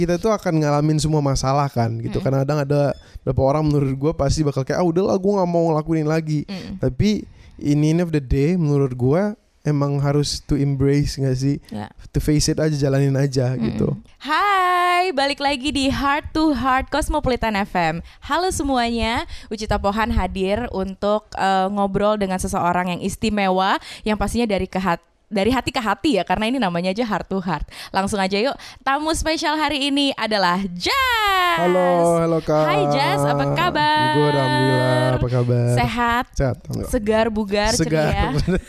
kita tuh akan ngalamin semua masalah kan gitu. Mm. Kadang-kadang ada beberapa orang menurut gue pasti bakal kayak ah udahlah gue nggak mau ngelakuin lagi. Mm. Tapi in end of the day menurut gue emang harus to embrace nggak sih? Ya. To face it aja jalanin aja gitu. Hai, balik lagi di Heart to Heart Cosmopolitan FM. Halo semuanya, Ucita Pohan hadir untuk eh, ngobrol dengan seseorang yang istimewa, yang pastinya dari kehat dari hati ke hati ya, karena ini namanya aja Heart to Heart. Langsung aja yuk, tamu spesial hari ini adalah Jazz. Halo, halo kak. Hai Jazz, apa kabar? Gue alhamdulillah, apa kabar? Sehat, Sehat. segar, bugar, Segar. ceria.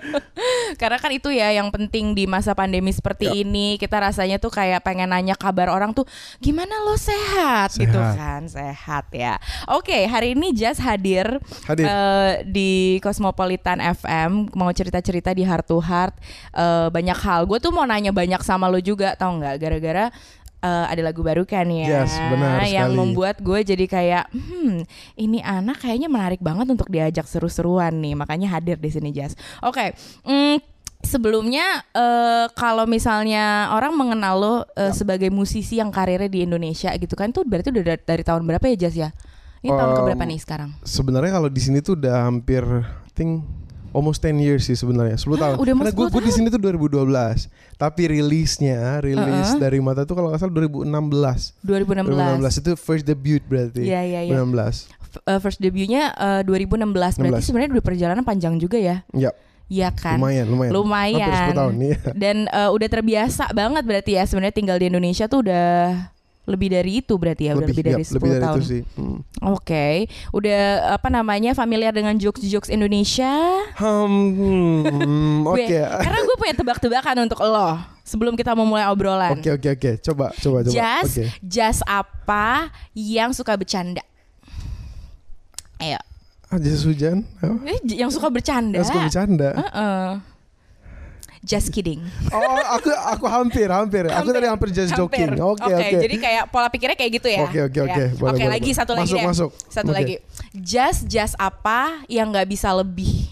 Karena kan itu ya yang penting di masa pandemi seperti Ya. ini kita rasanya tuh kayak pengen nanya kabar orang tuh gimana lo sehat, gitu Sehat. kan sehat ya. Oke hari ini Jazz hadir, Hadir. eh, di Cosmopolitan FM mau cerita-cerita di Heart to Heart eh, banyak hal. Gue tuh mau nanya banyak sama lo juga tau nggak gara-gara eh, ada lagu baru kan ya Yes, benar yang sekali. membuat gue jadi kayak hmm ini anak kayaknya menarik banget untuk diajak seru-seruan nih makanya hadir di sini Jas. Oke, hmm, sebelumnya eh, kalau misalnya orang mengenal lo eh, sebagai musisi yang karirnya di Indonesia gitu kan tuh berarti udah dari, dari tahun berapa ya Jas ya? Ini tahun Um, keberapa nih sekarang? Sebenarnya kalau di sini tuh udah hampir I think almost 10 years sih sebenarnya 10 tahun. udah Karena gue 10 gue di sini tuh 2012. Tapi rilisnya, rilis Uh-uh. dari Mata tuh kalau nggak salah 2016. 2016. 2016 itu first debut berarti. Iya iya iya. 2016. F- eh, First debutnya eh, 2016 berarti 16. sebenarnya udah perjalanan panjang juga ya? Ya, Iya kan? lumayan, lumayan. Lumayan. Hampir 10 tahun iya. Dan eh, udah terbiasa banget berarti ya sebenarnya tinggal di Indonesia tuh udah lebih dari itu berarti ya udah lebih dari ya, 10 lebih dari tahun. itu sih. Hmm. Oke, udah apa namanya familiar dengan jokes-jokes Indonesia? Hmm, oke. Gue- Karena gue punya tebak-tebakan untuk lo sebelum kita memulai obrolan. Oke, oke, oke. Coba, coba, coba. Jas, Oke. jas apa yang suka bercanda? Ayo, Ah, jas hujan. Apa? Eh, yang suka bercanda. Yang suka bercanda. Heeh. Just kidding. Oh, aku aku hampir, hampir. Aku tadi hampir just Hampir. joking. Oke, oke. Jadi kayak pola pikirnya kayak gitu ya. Oke, oke, Ya. oke. Boleh, Oke, lagi boleh. satu lagi Masuk, deh. masuk. Satu Oke. lagi. Just just apa yang nggak bisa lebih?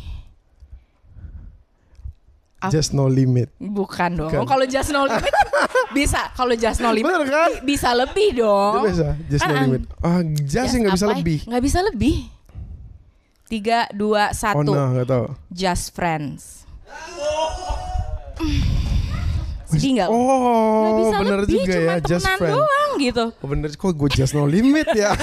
Apa? Just no limit. Bukan dong. Bukan. Kalau just no limit bisa. Kalau just no limit Bener kan? bisa lebih dong. Itu bisa, just no Kan, limit. Ah, just nggak bisa lebih. Nggak bisa lebih. Tiga, dua, Oh satu. no, nggak tahu. Just friends. Sedih nggak? Oh, Nggak bisa bener lebih, juga cuma ya, just friend. doang gitu. Oh, bener kok gue just no limit ya.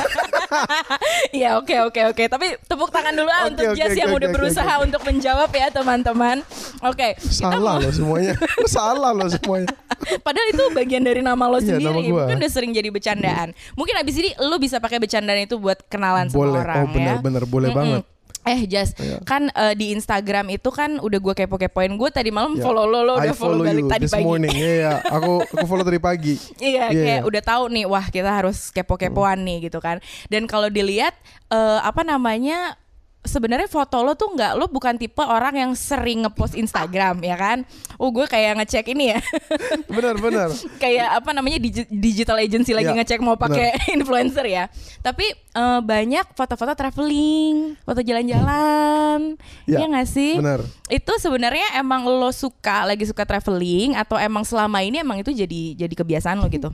Iya oke oke oke tapi tepuk tangan dulu ah Oke, untuk oke, Jess oke, yang oke, udah oke, berusaha oke. untuk menjawab ya teman-teman. Oke. kita Salah loh semuanya. Salah loh semuanya. Padahal itu bagian dari nama lo Iya, sendiri. nama gua. Mungkin udah sering jadi bercandaan. Mungkin abis ini lo bisa pakai bercandaan itu buat kenalan sama Boleh. orang Oh, bener ya. bener boleh Mm-mm. banget. Eh Jas, Iya. kan eh, di Instagram itu kan udah gue kepo-kepoin gue tadi malam Ya. follow lo, lo I udah follow, follow balik you tadi this pagi. morning. Iya, iya. aku aku follow dari pagi. Iya, Iya, kayak iya. udah tahu nih, wah kita harus kepo-kepoan nih gitu kan. Dan kalau dilihat eh, apa namanya, sebenarnya foto lo tuh nggak, lo bukan tipe orang yang sering ngepost Instagram ya kan? Oh gue kayak ngecek ini ya, Bener bener. kayak apa namanya digi- digital agency lagi Iya, ngecek mau pakai influencer ya. Tapi eh, banyak foto-foto traveling, foto jalan-jalan, Iya, ya nggak sih? Bener. Itu sebenarnya emang lo suka, lagi suka traveling atau emang selama ini emang itu jadi jadi kebiasaan lo gitu?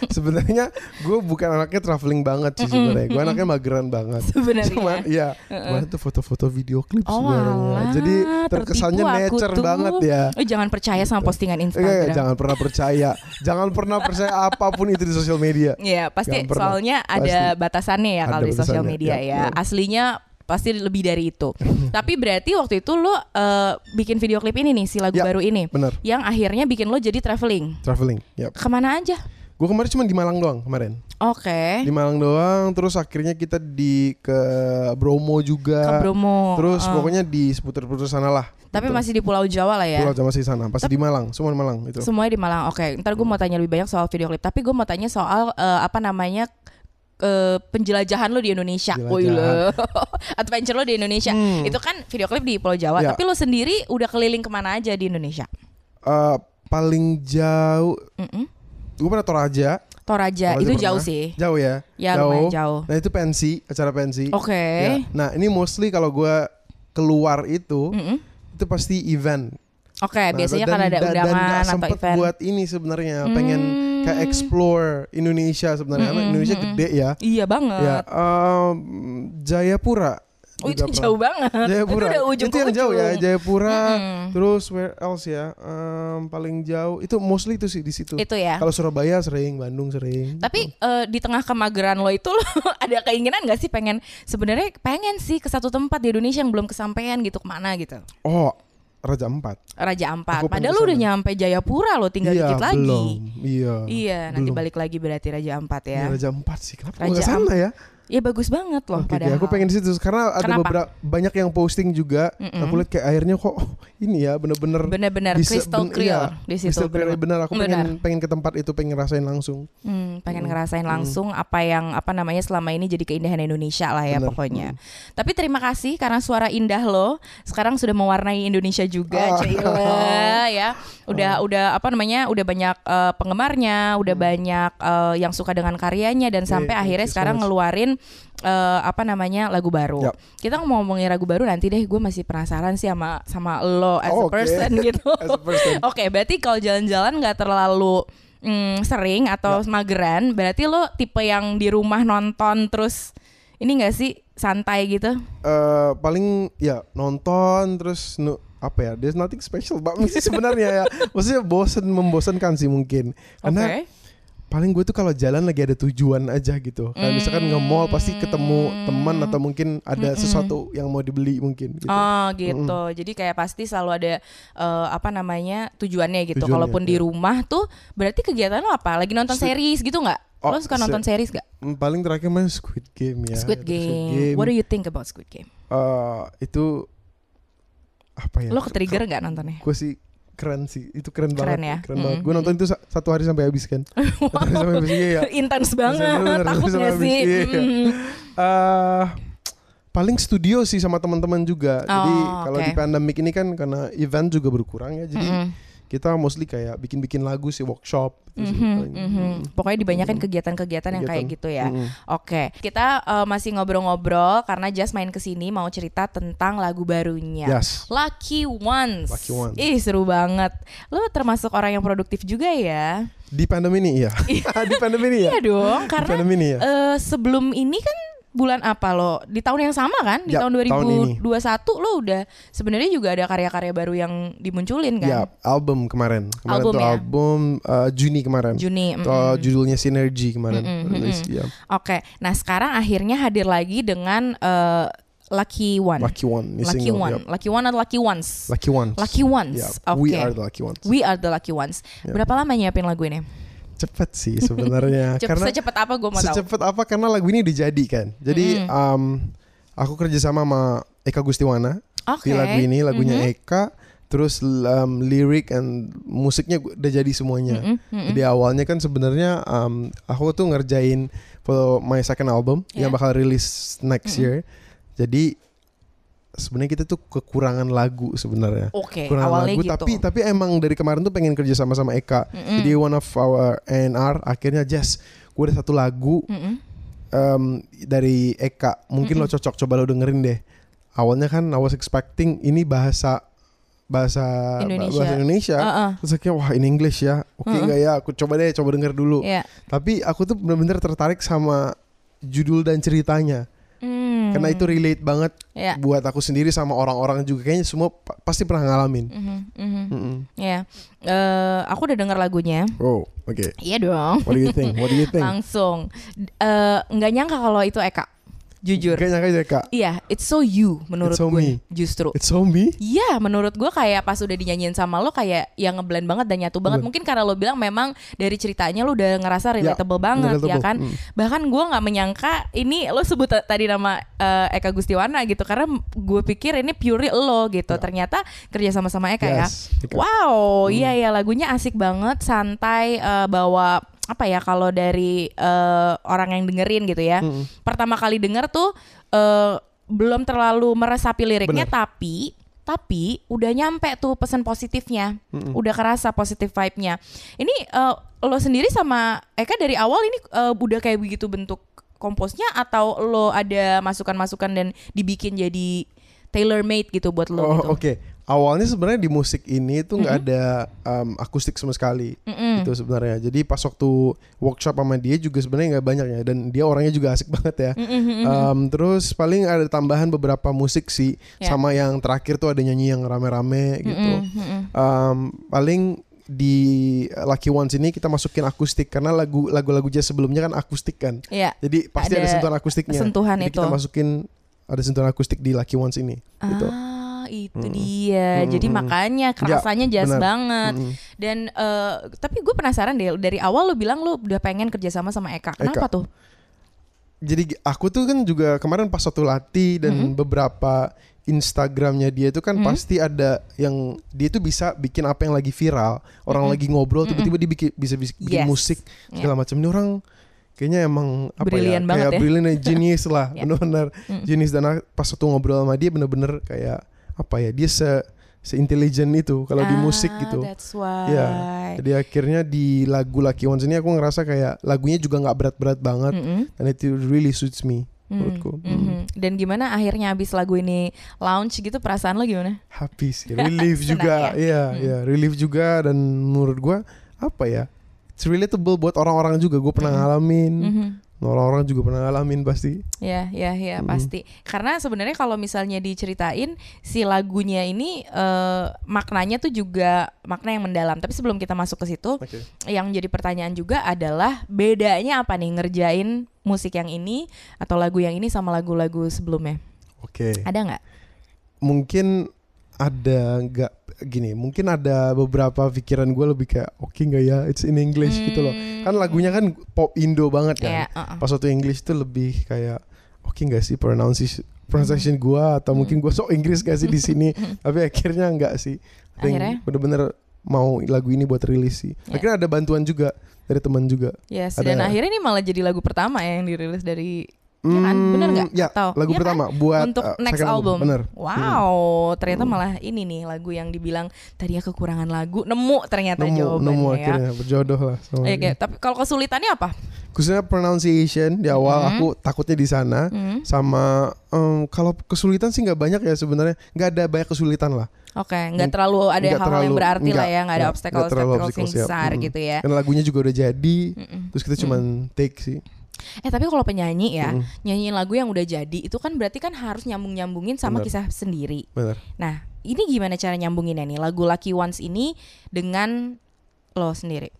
Sebenarnya gue bukan anaknya traveling banget sih sebenarnya. Gue anaknya mageran banget. Sebenarnya. Cuman iya, cuman tuh foto-foto video klip Oh sebenarnya. Jadi terkesannya nature tuh. banget ya. Oh, jangan percaya sama postingan Eh, Instagram. jangan pernah percaya. jangan pernah percaya apa pun itu di sosial media. Iya, pasti soalnya ada Pasti. batasannya ya kalau di sosial media ya, ya. ya. Aslinya pasti lebih dari itu. Tapi berarti waktu itu lo eh, bikin video klip ini nih si lagu Ya, baru ini. bener. Yang akhirnya bikin lo jadi traveling. Traveling. Yap. Ke mana aja? Gue kemarin cuma di Malang doang kemarin. Oke. Di Malang doang. Terus akhirnya kita di ke Bromo juga. Ke Bromo. Terus eh. pokoknya di seputar-seputar sana lah. Tapi Gitu. masih di Pulau Jawa lah ya. Pulau Jawa masih di sana. Pasti di Malang. Semua di Malang itu. Semuanya di Malang. Oke, ntar gue mau tanya lebih banyak soal video klip. Tapi gue mau tanya soal eh, apa namanya eh, penjelajahan lo di Indonesia, Woi lo, adventure lo di Indonesia. Hmm. Itu kan video klip di Pulau Jawa. Ya. Tapi lo sendiri udah keliling ke mana aja di Indonesia? Eh, paling jauh Mm-mm. Gue pernah Toraja. Toraja, Toraja itu pernah. jauh sih. Jauh ya? Ya, lumayan jauh. Nah itu pensi, acara pensi. Oke. Ya. Nah ini mostly kalau gue keluar itu, Mm-mm. itu pasti event. Oke, Nah, biasanya dan- kan ada dan- dan undangan nggak atau event. buat ini sebenarnya pengen kayak explore Indonesia sebenarnya karena Indonesia gede ya. Iya banget. Ya, em, Jayapura. Oh itu pernah. jauh banget. Jayapura. itu udah ujung itu yang jauh ya, ujung. Jayapura. Mm-mm. Terus where else ya? Em, paling jauh itu mostly itu sih di situ. Itu ya. Kalau Surabaya sering, Bandung sering. Tapi eh, di tengah kemageran lo itu lo ada keinginan gak sih pengen sebenarnya pengen sih ke satu tempat di Indonesia yang belum kesampaian gitu ke mana gitu. oh, Raja Empat. Raja Ampat. Aku Padahal lo udah nyampe Jayapura lo tinggal iya, dikit lagi. belum. Iya. Iya, nanti belum. balik lagi berarti Raja Ampat Iya, ya. Raja Empat sih. Kenapa Raja ke sana ya? Iya bagus banget loh oke, padahal. aku pengen di situ karena ada Kenapa? beberapa banyak yang posting juga. Mm-mm. Aku lihat kayak airnya kok oh, ini ya bener-bener bener-bener crystal ben- clear iya, di situ. crystal clear bener. Aku Benar. pengen pengen ke tempat itu pengen rasain langsung. Hmm, pengen Mm. ngerasain langsung apa yang apa namanya selama ini jadi keindahan Indonesia lah ya Bener. pokoknya. Tapi terima kasih karena suara indah lo sekarang sudah mewarnai Indonesia juga, Ah. Cila ya. Udah udah apa namanya? Udah banyak eh, penggemarnya, udah banyak eh, yang suka dengan karyanya dan Yeah, sampai thank akhirnya sekarang much. ngeluarin eh, apa namanya lagu baru. Yap. Kita mau ngomongin lagu baru nanti deh. Gue masih penasaran sih sama sama lo as a Oh, person gitu. As a person. Oke, berarti kalau jalan-jalan nggak terlalu mm, sering atau mageran, berarti lo tipe yang di rumah nonton terus ini nggak sih santai gitu? Eh, paling ya nonton terus nu, apa ya? There's nothing special me sih sebenarnya ya. Maksudnya bosen membosankan sih mungkin. Karena Oke. paling gue tuh kalau jalan lagi ada tujuan aja gitu. Kayak misalkan nge mall pasti ketemu teman atau mungkin ada sesuatu yang mau dibeli mungkin gitu. Oh gitu. Jadi kayak pasti selalu ada eh, apa namanya tujuannya gitu. Tujuannya, Kalaupun di iya. rumah tuh berarti kegiatan lo apa? Lagi nonton Se- series gitu nggak? Oh, lo suka nonton series gak? Hmm, Paling terakhir main Squid Game ya. Squid Ada Game. What do you think about Squid Game? Eh, itu apa ya? Lo ke-trigger nggak nontonnya? Gue sih keren sih. Itu keren, Keren banget. ya? Keren banget. Mm, Gue nonton itu sa- satu hari sampai habis kan. Satu hari sampai habis iya. iya. Intens banget. bener, Takut gak habis, sih? iya. Mm. Eh, paling studio sih sama teman-teman juga. Jadi Oh, kalau oke. di pandemic ini kan karena event juga berkurang ya. Jadi Mm-mm. Kita mostly kayak bikin-bikin lagu sih workshop. Itu sih Mhm, paling. mhm. Pokoknya dibanyakin kegiatan-kegiatan yang kayak gitu ya. Mm-mm. Oke, kita eh, masih ngobrol-ngobrol karena Just main ke sini mau cerita tentang lagu barunya. Yes. Lucky Ones. Lucky Ones. Ih seru banget. Lo termasuk orang yang produktif juga ya? Di pandemi ini iya. di pandemi ini ya. Iya dong, karena pandemi ini ya. eh, sebelum ini kan bulan apa lo? Di tahun yang sama kan? Di Ya, tahun tahun ini. 2021 lo udah sebenarnya juga ada karya-karya baru yang dimunculin kan? Ya, album kemarin. Kemarin Album tuh ya? album eh, Juni kemarin. Juni. Tuh, mm-mm. judulnya Synergy kemarin Mm-mm, rilis, ya. Oke, nah sekarang akhirnya hadir lagi dengan eh, Lucky One. Lucky One, Lucky single, One, yep. Lucky One atau Lucky Ones? Lucky Ones. Lucky Ones. Yeah, Oke. We are the lucky ones. We are the Lucky Ones. Yep. Berapa lama nyiapin lagu ini? Cepet sih sebenarnya. Cep- karena secepat apa gue mau tahu? secepat apa karena lagu ini dijadikan. Jadi um, aku kerja sama sama Eka Gustiwana Oke. di lagu ini, lagunya Mhm. Eka. Terus um, lirik and musiknya udah jadi semuanya. Mm-mm, mm-mm. Jadi awalnya kan sebenarnya um, aku tuh ngerjain for my second album Yeah. yang bakal rilis next year. Jadi sebenarnya kita tuh kekurangan lagu sebenarnya. Oke, Kekurangan awalnya lagu gitu. tapi tapi emang dari kemarin tuh pengen kerja sama sama Eka. Mm-mm. Jadi one of our A&R akhirnya Jess, gue ada satu lagu Mm-mm. em, dari Eka. Mungkin lo cocok coba lo dengerin deh. Awalnya kan I was expecting ini bahasa bahasa Indonesia. bahasa Indonesia. Uh-uh. Terus akhirnya wah ini English ya. Oke Mm-mm. nggak ya? Aku coba deh coba denger dulu. Iya. Tapi aku tuh bener-bener tertarik sama judul dan ceritanya. Hmm. Karena itu relate banget Iya. buat aku sendiri sama orang-orang juga kayaknya semua pa- pasti pernah ngalamin. Iya. Eh, aku udah dengar lagunya. Oh, oke. Iya dong. What do you think? What do you think? Langsung. Eh, nggak nyangka kalau itu Eka. Jujur. Kayaknya kayak Kak. Iya, it's so you menurut It's so gue. me. Justru. It's so me. Iya, menurut gue kayak pas udah dinyanyiin sama lo kayak yang ngeblend banget dan nyatu banget. Bener. Mungkin karena lo bilang memang dari ceritanya lo udah ngerasa Ya, relatable banget ya relatable. kan. Mm. Bahkan gue nggak menyangka ini lo sebut tadi nama eh, Eka Gustiwana gitu karena gue pikir ini pure lo gitu. Ternyata kerja sama sama Eka ya. Yes, Eka. Wow, iya ya lagunya asik banget, santai eh, bawa apa ya kalau dari eh, orang yang dengerin gitu ya. Mm-mm. Pertama kali denger tuh eh, belum terlalu meresapi liriknya Bener. tapi tapi udah nyampe tuh pesan positifnya. Mm-mm. Udah kerasa positif vibe-nya. Ini eh, lo sendiri sama Eka dari awal ini eh, udah kayak begitu bentuk komposnya atau lo ada masukan-masukan dan dibikin jadi tailor made gitu buat lo Oh, gitu. oke. Awalnya sebenarnya di musik ini itu nggak ada um, akustik sama sekali Mm-mm. itu sebenarnya jadi pas waktu workshop sama dia juga sebenarnya nggak banyak ya dan dia orangnya juga asik banget ya Mm-mm. Um, terus paling ada tambahan beberapa musik sih Ya. sama yang terakhir tuh ada nyanyi yang rame-rame gitu Mm-mm. Mm-mm. Um, paling di Lucky Ones ini kita masukin akustik karena lagu lagu-lagu jazz sebelumnya kan akustik kan Iya. jadi pasti ada, Ada sentuhan akustiknya sentuhan jadi itu. kita masukin ada sentuhan akustik di Lucky Ones ini gitu Itu dia. Mm, Jadi makanya kerasanya jazz benar. banget. Mm-mm. Dan eh, tapi gue penasaran deh dari awal lu bilang lu udah pengen kerjasama sama Eka. Kenapa Eka. tuh? jadi aku tuh kan juga kemarin pas waktu latih dan Mm-hmm. beberapa Instagramnya dia itu kan Mhm. pasti ada yang dia tuh bisa bikin apa yang lagi viral orang Mhm. lagi ngobrol tiba-tiba dia bikin, bisa bis- bikin Yes. musik segala macam ini orang kayaknya emang apa Brilian ya banget kayak ya. brilliant and genius lah Ya. benar-benar Mm. genius dan pas waktu ngobrol sama dia bener-bener kayak apa ya dia se seintelijen itu kalau di musik Ah, gitu That's why. Iya. jadi akhirnya di lagu Lucky Ones ini aku ngerasa kayak lagunya juga nggak berat-berat banget Mm-mm. dan itu really suits me Hmm, menurutku. mhm. Dan gimana akhirnya abis lagu ini launch gitu perasaan lo gimana? happy sih relief juga ya? iya Hmm. iya relief juga dan menurut gua apa ya it's relatable buat orang-orang juga gue pernah Mm. ngalamin Mhm. Orang-orang juga pernah ngalamin pasti Ya, ya, ya Mm. pasti. Karena sebenarnya kalau misalnya diceritain si lagunya ini eh, maknanya tuh juga makna yang mendalam. Tapi sebelum kita masuk ke situ, oke yang jadi pertanyaan juga adalah bedanya apa nih ngerjain musik yang ini atau lagu yang ini sama lagu-lagu sebelumnya? oke Ada nggak? mungkin ada nggak gini mungkin ada beberapa pikiran gue lebih kayak oke nggak ya it's in English gitu loh. Kan lagunya kan pop Indo banget kan. Kayak, uh-uh. pas waktu English itu lebih kayak oke nggak sih pronunciation pronunciation gua atau mungkin gua sok Inggris gak sih di sini? Tapi akhirnya nggak sih. Akhirnya? bener-bener mau lagu ini buat rilis sih. Ya. akhirnya ada bantuan juga dari teman juga. Yes, Ada- dan akhirnya ini malah jadi lagu pertama ya yang dirilis dari Ya kan? Bener nggak? ya Atau- lagu Iya kan? pertama buat untuk uh, next second album. bener Wow, ternyata malah ini nih lagu yang dibilang tadinya kekurangan lagu nemu ternyata nemu jawabannya nemu ya. akhirnya berjodoh lah sama Oke, tapi kalau kesulitannya apa? khususnya pronunciation di awal Mhm. aku takutnya di sana Hmm. sama em, kalau kesulitan sih nggak banyak ya sebenarnya nggak ada banyak kesulitan lah Oke, nggak terlalu ada hal-hal yang berarti lah nggak, ya, nggak ada nggak, obstacle yang besar Mm. gitu ya. karena lagunya juga udah jadi Mm-mm. terus kita cuman take sih Eh tapi kalau penyanyi ya, Mm. nyanyiin lagu yang udah jadi itu kan berarti kan harus nyambung-nyambungin sama Bener. kisah sendiri. benar Nah, ini gimana cara nyambunginnya nih lagu Lucky Ones ini dengan lo sendiri?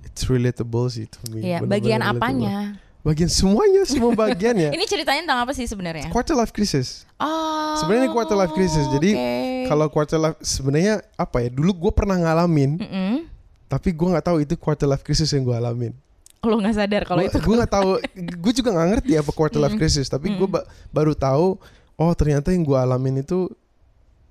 it's relatable sih to me Iya, bagian relatable. apanya? bagian semuanya semua bagian ya Ini ceritanya tentang apa sih sebenarnya? quarter life crisis Oh. Sebenarnya ini quarter life crisis. Jadi, oke. kalau quarter life sebenarnya apa ya dulu gue pernah ngalamin Mm-mm. tapi gue nggak tahu itu quarter life crisis yang gue alamin lo nggak sadar kalau itu gue nggak tahu gue juga nggak ngerti apa quarter life Mm. crisis tapi gue Mm. baru tahu oh ternyata yang gue alamin itu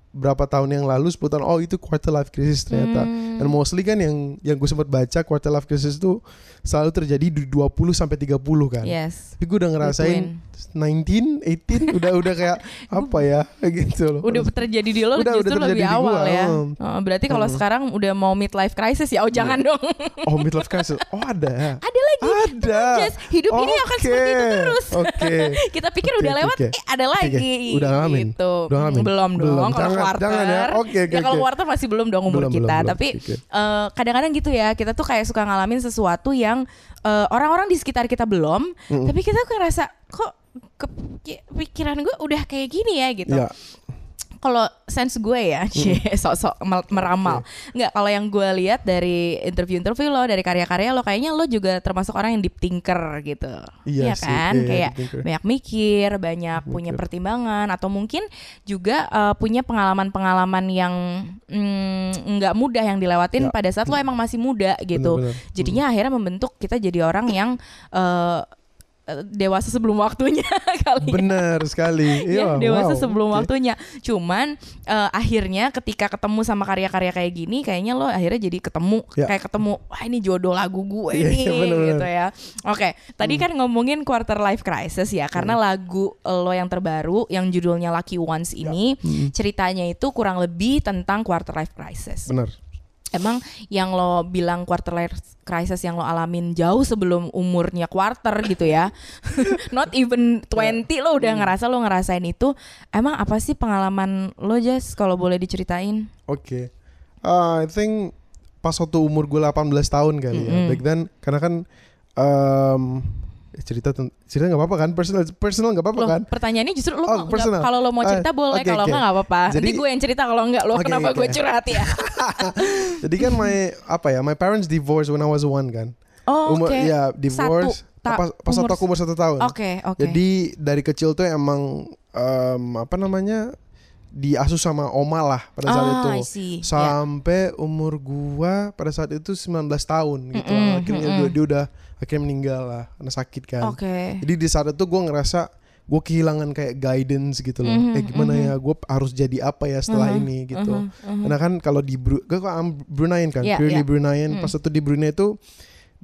berapa tahun yang lalu 10 tahun oh itu quarter life crisis ternyata Hmm. dan mostly kan yang yang gue sempat baca quarter life crisis itu selalu terjadi di 20 sampai 30 kan Yes. tapi gue udah ngerasain 19 18 udah udah kayak apa ya gitu loh Udah terjadi di lo Udah- justru udah terjadi lebih di awal gua, ya. Oh, berarti kalau Hmm. sekarang udah mau midlife crisis ya, oh jangan dong. oh midlife crisis oh ada Ada lagi. ada Jess, hidup ini akan seperti itu terus. oke Kita pikir Oke, udah lewat, oke. eh ada lagi. Udah ngalamin? Gitu. Udah ngalamin? Belum dong. Belum. Kalau Jangan- quarter. jangan ya. Oke, oke, Ya kalau oke. quarter masih belum dong umur Belum, kita. belum. Tapi eh, kadang-kadang gitu ya. Kita tuh kayak suka ngalamin sesuatu yang eh, orang-orang di sekitar kita belum. Mm-mm. Tapi kita ngerasa kok ke- pikiran gue udah kayak gini ya gitu. ya kalau sense gue ya, cie, sok-sok meramal. Nggak, kalau yang gue lihat dari interview-interview lo, dari karya-karya lo, kayaknya lo juga termasuk orang yang deep thinker gitu. Iya Iya sih, kan? iya, Kayak deep thinker. banyak mikir, banyak punya pertimbangan, atau mungkin juga eh, punya pengalaman-pengalaman yang mm, nggak mudah yang dilewatin Ya. pada saat lo emang masih muda gitu. Bener-bener. Jadinya akhirnya membentuk kita jadi orang yang eh, dewasa sebelum waktunya kali. ya benar sekali ya Iya, dewasa wow, sebelum oke. waktunya. Cuman eh, akhirnya ketika ketemu sama karya-karya kayak gini, kayaknya lo akhirnya jadi ketemu Ya. kayak ketemu wah ini jodoh lagu gue Iya, nih iya, bener-bener. gitu ya. Oke, tadi kan ngomongin quarter life crisis ya, karena Hmm. lagu lo yang terbaru yang judulnya Lucky Ones Ya. ini Mm, ceritanya itu kurang lebih tentang quarter life crisis. benar Emang yang lo bilang quarter life crisis yang lo alamin jauh sebelum umurnya quarter gitu ya. Not even 20 lo udah Hmm. ngerasa lo ngerasain itu. Emang apa sih pengalaman lo Jas kalau boleh diceritain? Oke. Uh, I think pas waktu umur gue 18 tahun kali ya. Mm-mm. Back then karena kan um, cerita cerita nggak apa-apa kan? Personal personal nggak apa-apa kan? pertanyaannya justru lo Oh, nggak- kalau lo mau cerita Ah, boleh, oke, kalau oke. enggak nggak apa-apa. Nanti Jadi- gue yang cerita kalau enggak lo Oke, kenapa oke. gue curhat ya. Jadi kan my apa ya? My parents divorced when I was one kan. Oh, umur oke. ya divorce Satu, ta- pas pas umur aku umur satu tahun. Oke, oke. Jadi dari kecil tuh emang em, apa namanya diasuh sama oma lah pada saat ah, itu. Ya. Sampai umur gua pada saat itu 19 tahun gitu. Mm-mm, akhirnya mm-mm. dia, dia udah akhirnya meninggal lah karena sakit kan. Oke. Jadi di saat itu gua ngerasa gue kehilangan kayak guidance gitu loh. Mhm, eh gimana mhm. ya gue harus jadi apa ya setelah Mhm, ini gitu. Mhm, mhm. Karena kan kalau di Bru gue kok Bruneian kan, Iya, purely iya. Bruneian. Mm. Pas itu di Brunei itu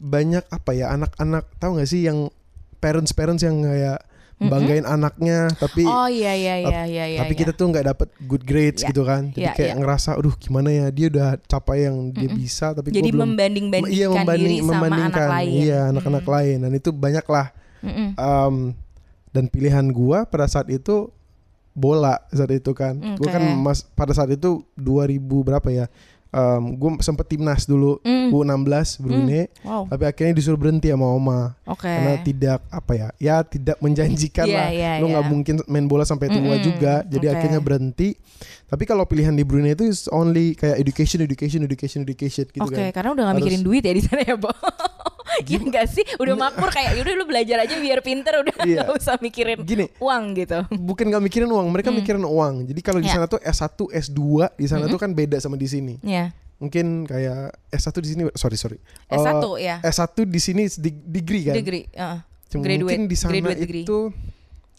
banyak apa ya anak-anak tahu nggak sih yang parents-parents yang kayak Mm-mm. banggain anaknya tapi Oh iya iya iya iya iya. tapi iya. kita tuh nggak dapet good grades Iya, gitu kan. Jadi iya, kayak iya. ngerasa aduh gimana ya dia udah capai yang dia Mm-mm. bisa tapi jadi belum membanding-bandingkan iya membanding diri sama membandingkan anak lain. iya anak-anak Mm-mm. lain dan itu banyak lah Mm-mm. um, dan pilihan gua pada saat itu bola saat itu kan. Gua kan mas pada saat itu 2000 berapa ya? Um, gue sempet timnas dulu Mm. U16 Brunei, Wow. tapi akhirnya disuruh berhenti sama oma Oke. karena tidak apa ya, ya tidak menjanjikan Iya, lah. iya, Lo nggak iya. mungkin main bola sampai tua Mm-mm, juga, jadi oke. akhirnya berhenti. Tapi kalau pilihan di Brunei itu is only kayak education, education, education, education gitu Oke, kan. karena udah gak Harus- mikirin duit ya di sana ya, Bo. Iya enggak sih? Udah makmur kayak yaudah lu belajar aja biar pinter udah Iya. gak usah mikirin Gini, uang gitu. bukan nggak mikirin uang, mereka Hmm. mikirin uang. Jadi kalau di Ya. sana tuh S1, S2 di sana Mm-mm. tuh kan beda sama di sini. Ya. Mungkin kayak S1 di sini, sorry sorry. S1 Eh, ya. S1 di sini di- degree kan. Degree. Cuma graduate- mungkin di sana itu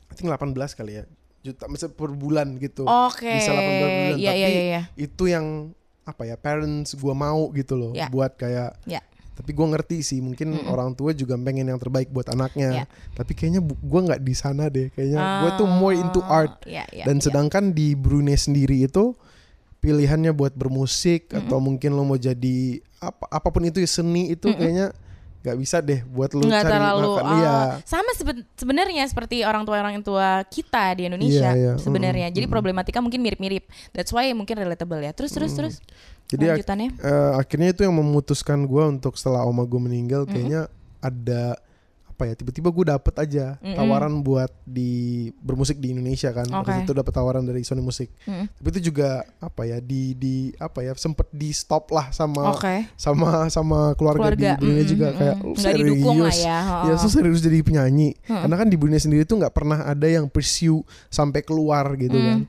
I think 18 kali ya. Juta misalnya per bulan gitu. Oke. Bisa 18 bulan, Iya iya tapi iya iya. Itu yang apa ya parents gua mau gitu loh Ya. buat kayak Ya. Tapi gua ngerti sih mungkin Mm-mm. orang tua juga pengen yang terbaik buat anaknya Ya. tapi kayaknya gua nggak di sana deh kayaknya gua tuh more into art Iya, iya, dan iya. sedangkan di Brunei sendiri itu pilihannya buat bermusik Mm-mm. atau mungkin lo mau jadi apa apa pun itu ya, seni itu Mm-mm. kayaknya nggak bisa deh buat lo nggak cari terlalu makan oh, iya sama seben- sebenarnya seperti orang tua orang tua kita di Indonesia Iya, iya. sebenarnya Mm-mm, jadi problematika mungkin mirip-mirip that's why mungkin relatable ya terus terus Mm. terus jadi ak- eh, akhirnya itu yang memutuskan gua untuk setelah oma gue meninggal Mm-mm. kayaknya ada apa ya tiba-tiba gue dapet aja Mm-mm. tawaran buat di bermusik di Indonesia kan saat itu dapat tawaran dari Sony Music Mm-mm. tapi itu juga apa ya di di apa ya sempet di stop lah sama oke sama sama keluarga, keluarga di Brunei mm-mm, juga kayak mm-mm. "Lu nggak didukung lah serius?" ya Ya, oh. so serius jadi penyanyi. Mm-mm. Karena kan di Brunei sendiri tuh nggak pernah ada yang pursue sampai keluar gitu Mm. kan.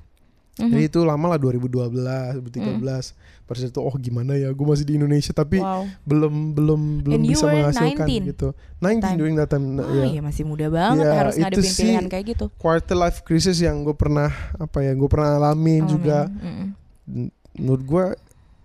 Mhm. Jadi itu lama lah 2012, 2013. Pada saat itu oh gimana ya, gue masih di Indonesia tapi wow belum belum belum And bisa menghasilkan 19 gitu. 19 time. during that time. Wah, ya. ya masih muda banget Ya, harus itu ngadepin sih pilihan kayak gitu Quarter life crisis yang gue pernah apa ya, gue pernah alamin juga. Alamin. Mm-mm. Menurut gue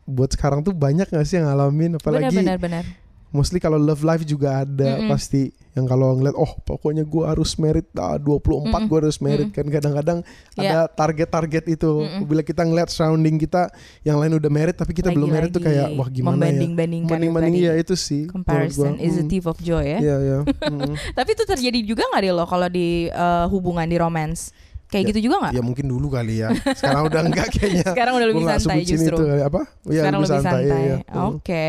buat sekarang tuh banyak gak sih yang ngalamin apalagi benar benar benar mostly kalau love life juga ada Mm-mm. pasti yang kalau ngeliat oh pokoknya gue harus merit ah, 24 Mm-mm. gue harus merit Mm-mm. kan kadang-kadang Ya. ada target-target itu Mm-mm. bila kita ngeliat surrounding kita yang lain udah merit tapi kita belum merit tuh kayak wah gimana ya membanding-bandingkan itu banding-banding tadi. ya itu sih comparison gua. is a Mm. thief of joy ya Iya iya Mm. tapi itu terjadi juga nggak deh lo kalau di eh, hubungan di romance kayak Ya, gitu juga nggak ya mungkin dulu kali ya sekarang udah enggak kayaknya sekarang udah lebih santai justru itu apa ya sekarang lebih santai. iya, iya. Oke,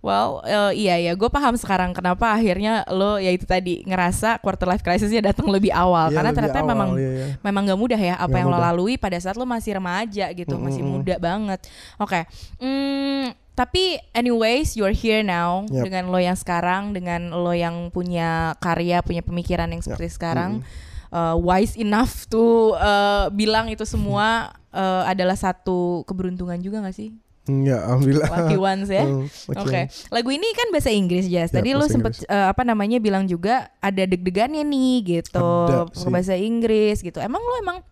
well eh, iya ya, gue paham sekarang kenapa akhirnya lo ya itu tadi ngerasa quarter life crisisnya datang lebih awal Iya, karena lebih ternyata awal, memang iya, iya. memang gak mudah ya apa Nggak yang lo mudah. lalui pada saat lo masih remaja gitu, masih Mm-mm. muda banget. Oke, Hmm, tapi anyways you're here now Yep. dengan lo yang sekarang, dengan lo yang punya karya, punya pemikiran yang seperti sekarang. Mm-mm. Uh, wise enough to uh, bilang itu semua uh, adalah satu keberuntungan juga gak sih? Ya, alhamdulillah. Lucky ones ya. Hmm, Oke, lucky lagu ini kan bahasa Inggris Jas. Ya, Tadi lo bahasa sempet uh, apa namanya bilang juga ada deg-degannya nih gitu, Ada sih. bahasa Inggris gitu. Emang lo emang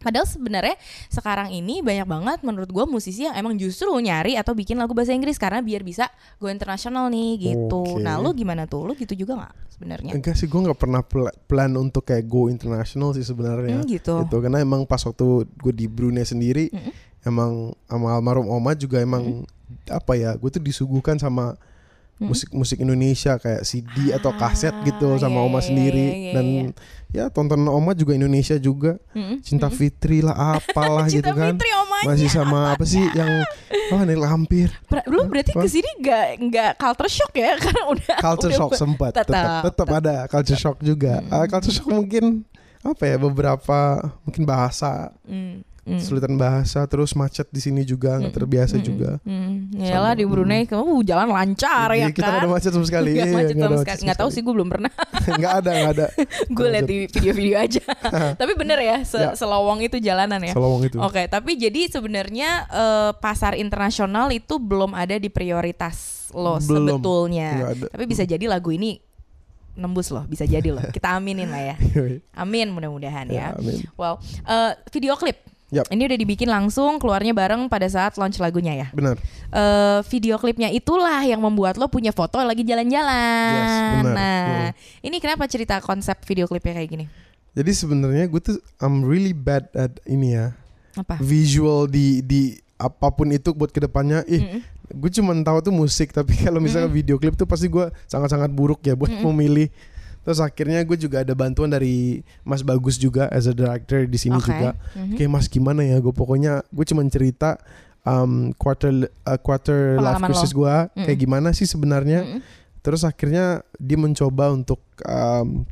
Padahal sebenarnya sekarang ini banyak banget menurut gue musisi yang emang justru nyari atau bikin lagu bahasa Inggris karena biar bisa go internasional nih gitu. Oke. Nah lo gimana tuh? Lo gitu juga nggak sebenarnya? Enggak sih, gue nggak pernah pla- plan untuk kayak go international sih sebenarnya. Hmm, gitu. Gitu, karena emang pas waktu gue di Brunei sendiri, Mm-mm. emang sama almarhum oma juga emang apa ya gue tuh disuguhkan sama musik-musik Indonesia kayak CD atau kaset gitu sama iya, Oma iya, sendiri. iya, iya, dan ya tonton Oma juga Indonesia juga. Mm-mm. Cinta Fitri lah apalah Cinta gitu kan. Fitri omanya. masih sama apa sih yang oh Neil Lampir Ber- lu berarti Apa? ke sini nggak nggak culture shock ya? Karena udah culture udah shock sempat tetap, tetap tetap ada culture shock juga. Ah, culture shock mungkin apa ya beberapa mungkin bahasa. Mm, mm. kesulitan bahasa terus macet di sini juga nggak terbiasa juga. Hmm, yalah di Brunei kamu jalan lancar ya Iya, kita kan? ada macet sama sekali Nggak Iya, macet nggak sama sekali. macet Nggak tahu sih gue belum pernah. sekali. nggak ada nggak ada gue lihat di video-video aja. tapi bener ya, se- Ya. selowong itu jalanan ya. Selawang itu Oke, tapi jadi sebenarnya eh, pasar internasional itu belum ada di prioritas lo Belum. sebetulnya. Tapi bisa jadi lagu ini nembus loh, bisa jadi loh. Kita aminin lah ya. Amin mudah-mudahan ya. ya amin Wow, eh, video klip. Yap. Ini udah dibikin langsung keluarnya bareng pada saat launch lagunya ya. benar eh video klipnya itulah yang membuat lo punya foto lagi jalan-jalan. Yes, benar. Nah, Hmm. ini kenapa cerita konsep video klipnya kayak gini? jadi sebenarnya gue tuh I'm really bad at ini ya Apa? visual di di apa pun itu buat ke depannya ih Mm-mm. gue cuma tahu tuh musik tapi kalau misalnya video klip tuh pasti gue sangat-sangat buruk ya buat memilih terus akhirnya gue juga ada bantuan dari Mas Bagus juga as a director di sini Oke. juga Mhm. Oke Mas gimana ya gue pokoknya gue cuma cerita um, quarter uh, quarter life Pengalaman crisis gue kayak gimana sih sebenarnya Mm-mm. terus akhirnya dia mencoba untuk um,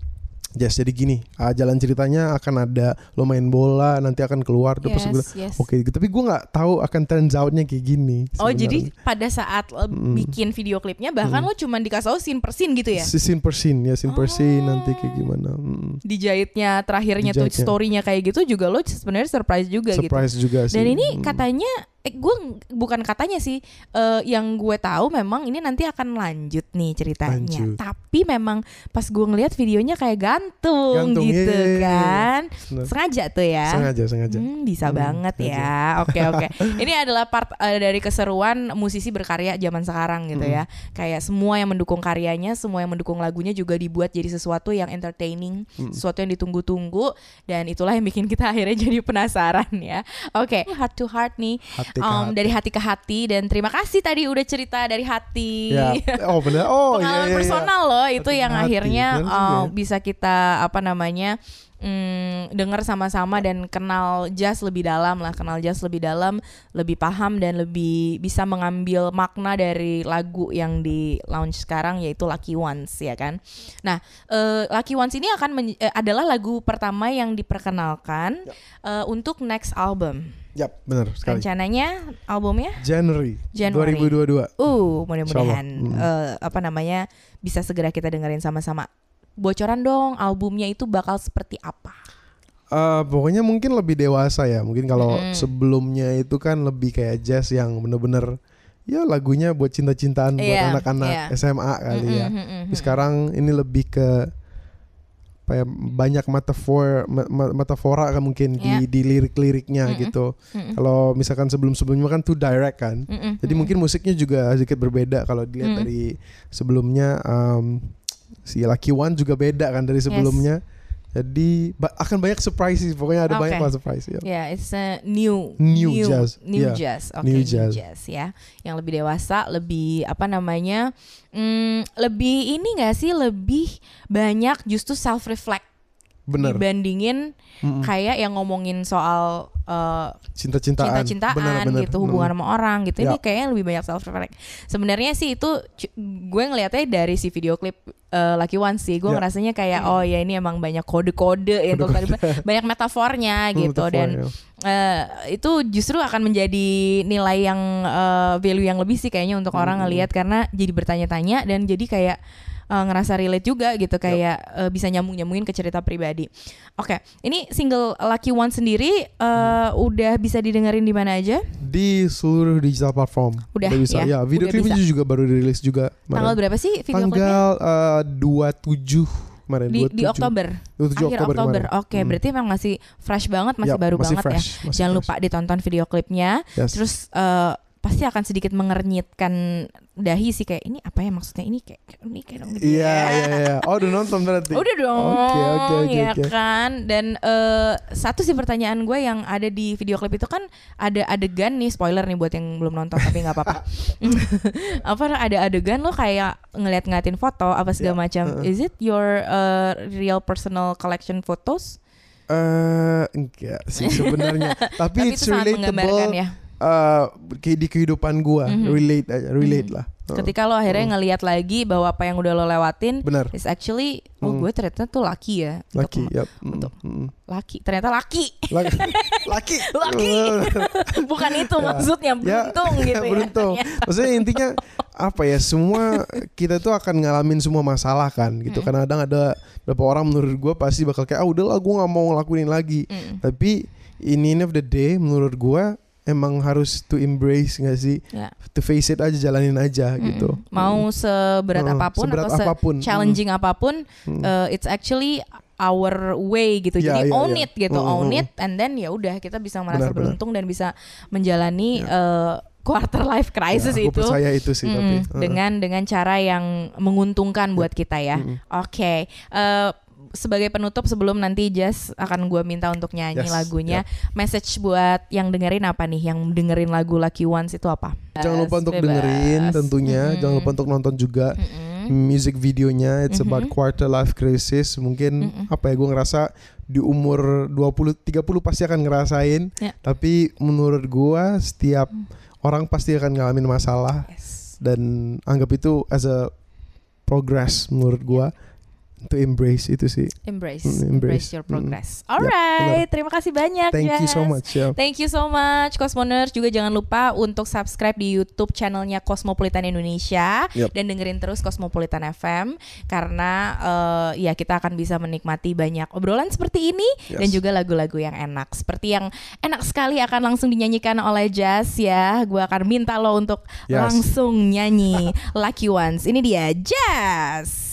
Yes, jadi gini, ah, jalan ceritanya akan ada lo main bola, nanti akan keluar tuh gue bilang, Yes, yes. Oke, gitu. tapi gue nggak tahu akan turns outnya kayak gini. Oh jadi pada saat lo bikin video klipnya bahkan lo cuma dikasih tahu scene per scene gitu ya? Si scene per scene ya, scene per scene nanti kayak Oh. gimana. Mm. Dijahitnya terakhirnya tuh Dijahitnya. story-nya kayak gitu juga lo sebenarnya surprise juga gitu. Surprise juga sih. Dan ini Mm. katanya eh gue bukan katanya sih eh, yang gue tahu memang ini nanti akan lanjut nih ceritanya. Lanjut. Tapi memang pas gue ngeliat videonya kayak gantung, Gantung, gitu iya, iya, iya. kan. Bener. Sengaja tuh ya. sengaja sengaja. Hmm, bisa Hmm, banget sengaja. ya. Oke oke. Ini adalah part eh, dari keseruan musisi berkarya zaman sekarang gitu ya. Kayak semua yang mendukung karyanya, semua yang mendukung lagunya juga dibuat jadi sesuatu yang entertaining, sesuatu yang ditunggu-tunggu dan itulah yang bikin kita akhirnya jadi penasaran ya. Oke, heart to heart nih. Hati ke Um, hati. dari hati ke hati dan terima kasih tadi udah cerita dari hati. Ya. Oh benar. Oh iya pengalaman iya. iya. personal loh itu Hati yang hati. akhirnya uh, ya. bisa kita apa namanya mm, dengar sama-sama dan kenal jazz lebih dalam lah kenal jazz lebih dalam lebih paham dan lebih bisa mengambil makna dari lagu yang di launch sekarang yaitu Lucky Ones ya kan nah eh, Lucky Ones ini akan men- eh, adalah lagu pertama yang diperkenalkan eh, untuk next album Yap, benar sekali. rencananya albumnya January, Januari. 2022. Uh, mudah-mudahan eh, apa namanya bisa segera kita dengerin sama-sama. Bocoran dong albumnya itu bakal seperti apa? Eh, pokoknya mungkin lebih dewasa ya. Mungkin kalau Mm. sebelumnya itu kan lebih kayak jazz yang bener-bener ya lagunya buat cinta-cintaan buat Iya, anak-anak iya. SMA kali ya. Mm, mm, mm, Tapi mm. sekarang ini lebih ke apa ya, banyak metafor metafora kan mungkin Iya. di di lirik-liriknya Mm-mm. gitu. Mm-mm. Kalau misalkan sebelum-sebelumnya kan too direct kan. Mm-mm, Jadi mm-mm. mungkin musiknya juga sedikit berbeda kalau dilihat Mm. dari sebelumnya um, si Lucky One juga beda kan dari sebelumnya. Jadi ba- akan banyak surprise sih. Pokoknya ada Oke. banyak banget surprise ya. Ya, it's a new New jazz, new yeah. jazz, oke, New new jazz. jazz. ya, yang lebih dewasa, lebih apa namanya, mm, lebih ini gak sih, lebih banyak justru self reflect Bener. dibandingin Mm-mm. kayak yang ngomongin soal uh, Cinta-cintaan. cinta-cintaan gitu hubungan sama orang gitu ini Ya. kayaknya lebih banyak self reflect sebenarnya sih itu gue ngelihatnya dari si video klip uh, Lucky One sih. Gue Ya. ngerasanya kayak oh ya ini emang banyak kode-kode ya tuh tadi banyak metafornya Hmm, gitu. metafor, dan ya. eh, itu justru akan menjadi nilai yang eh, value yang lebih sih kayaknya untuk orang ngelihat. Karena jadi bertanya-tanya dan jadi kayak eh, ngerasa relate juga gitu kayak eh, bisa nyambung-nyambungin ke cerita pribadi. Oke, ini single Lucky One sendiri eh, udah bisa didengerin di mana aja? di seluruh digital platform. Udah, bisa. ya? Ya, video Udah klipnya juga baru dirilis juga. Tanggal berapa sih video klipnya? Tanggal eh, 27 kemarin. Di, di 27. Oktober. 27 Akhir Oktober. Oktober. Oke, Hmm. berarti emang masih fresh banget, masih Yap, baru masih banget fresh, ya. masih Jangan fresh. lupa ditonton video klipnya. Yes. Terus eh, pasti akan sedikit mengernyitkan dahi sih kayak ini apa ya maksudnya ini kayak ini kayak dong gitu Iya ya. iya iya. Oh udah nonton berarti. Udah dong, Oke oke oke ya kan. Dan eh, satu sih pertanyaan gue yang ada di video klip itu kan ada adegan nih spoiler nih buat yang belum nonton tapi nggak apa-apa. apa ada adegan lo kayak ngeliat-ngeliatin foto apa segala Ya, macam. heeh. Is it your eh, real personal collection photos? Eh enggak sih sebenarnya. Tapi, Tapi it's itu sangat relatable. menggambarkan ya. Eh, ke- di kehidupan gua Mhm. relate aja relate Mhm. lah. Heeh. Ketika lo akhirnya ngeliat lagi bahwa apa yang udah lo lewatin Benar. is actually oh Hmm. gue ternyata tuh laki ya. Laki, yap. Mm, untuk- mm. laki ternyata laki Laki. Laki. Laki. bukan itu Ya. maksudnya Ya, beruntung gitu ya beruntung. Maksudnya intinya apa ya? Semua kita tuh akan ngalamin semua masalah kan, gitu. Mm. Kadang-kadang ada beberapa orang menurut gua pasti bakal kayak, ah udahlah, gua nggak mau ngelakuin lagi. Mm. Tapi in the end of the day, menurut gua emang harus to embrace nggak sih? Ya. To face it aja, jalanin aja Mm-mm. gitu. mau seberat Heeh, apa pun seberat atau apa pun. se-challenging apa pun Mm. uh, it's actually our way gitu Ya, jadi ya, own ya. it gitu Mm, own mm, it and then ya udah kita bisa merasa Benar, benar. beruntung dan bisa menjalani uh, quarter life crisis Ya, itu percaya itu sih tapi. Mm, Heeh. dengan dengan cara yang menguntungkan buat kita ya. Mm-mm. Oke, eh, sebagai penutup sebelum nanti Jazz akan gue minta untuk nyanyi Yes, lagunya, message buat yang dengerin apa nih? Yang dengerin lagu Lucky Ones itu apa? Jangan lupa untuk Bebas. dengerin tentunya, Mm-mm. jangan lupa untuk nonton juga Mm-mm. music videonya it's about Mhm. quarter life crisis mungkin Mm-mm. apa ya gue ngerasa di umur 20 30 pasti akan ngerasain Ya. tapi menurut gue setiap orang pasti akan ngalamin masalah Yes. dan anggap itu as a progress menurut gue to embrace itu sih Embrace, Mm, embrace, embrace. your Mm. progress. Ya, Alright, terima kasih banyak. thank you so much ya Thank you so much Cosmoners juga jangan lupa untuk subscribe di YouTube channelnya Cosmopolitan Indonesia Yep. dan dengerin terus Cosmopolitan FM karena eh, ya kita akan bisa menikmati banyak obrolan seperti ini Yes. dan juga lagu-lagu yang enak seperti yang enak sekali akan langsung dinyanyikan oleh Jazz ya. Gue akan minta lo untuk Yes. langsung nyanyi Lucky Ones. Ini dia Jazz.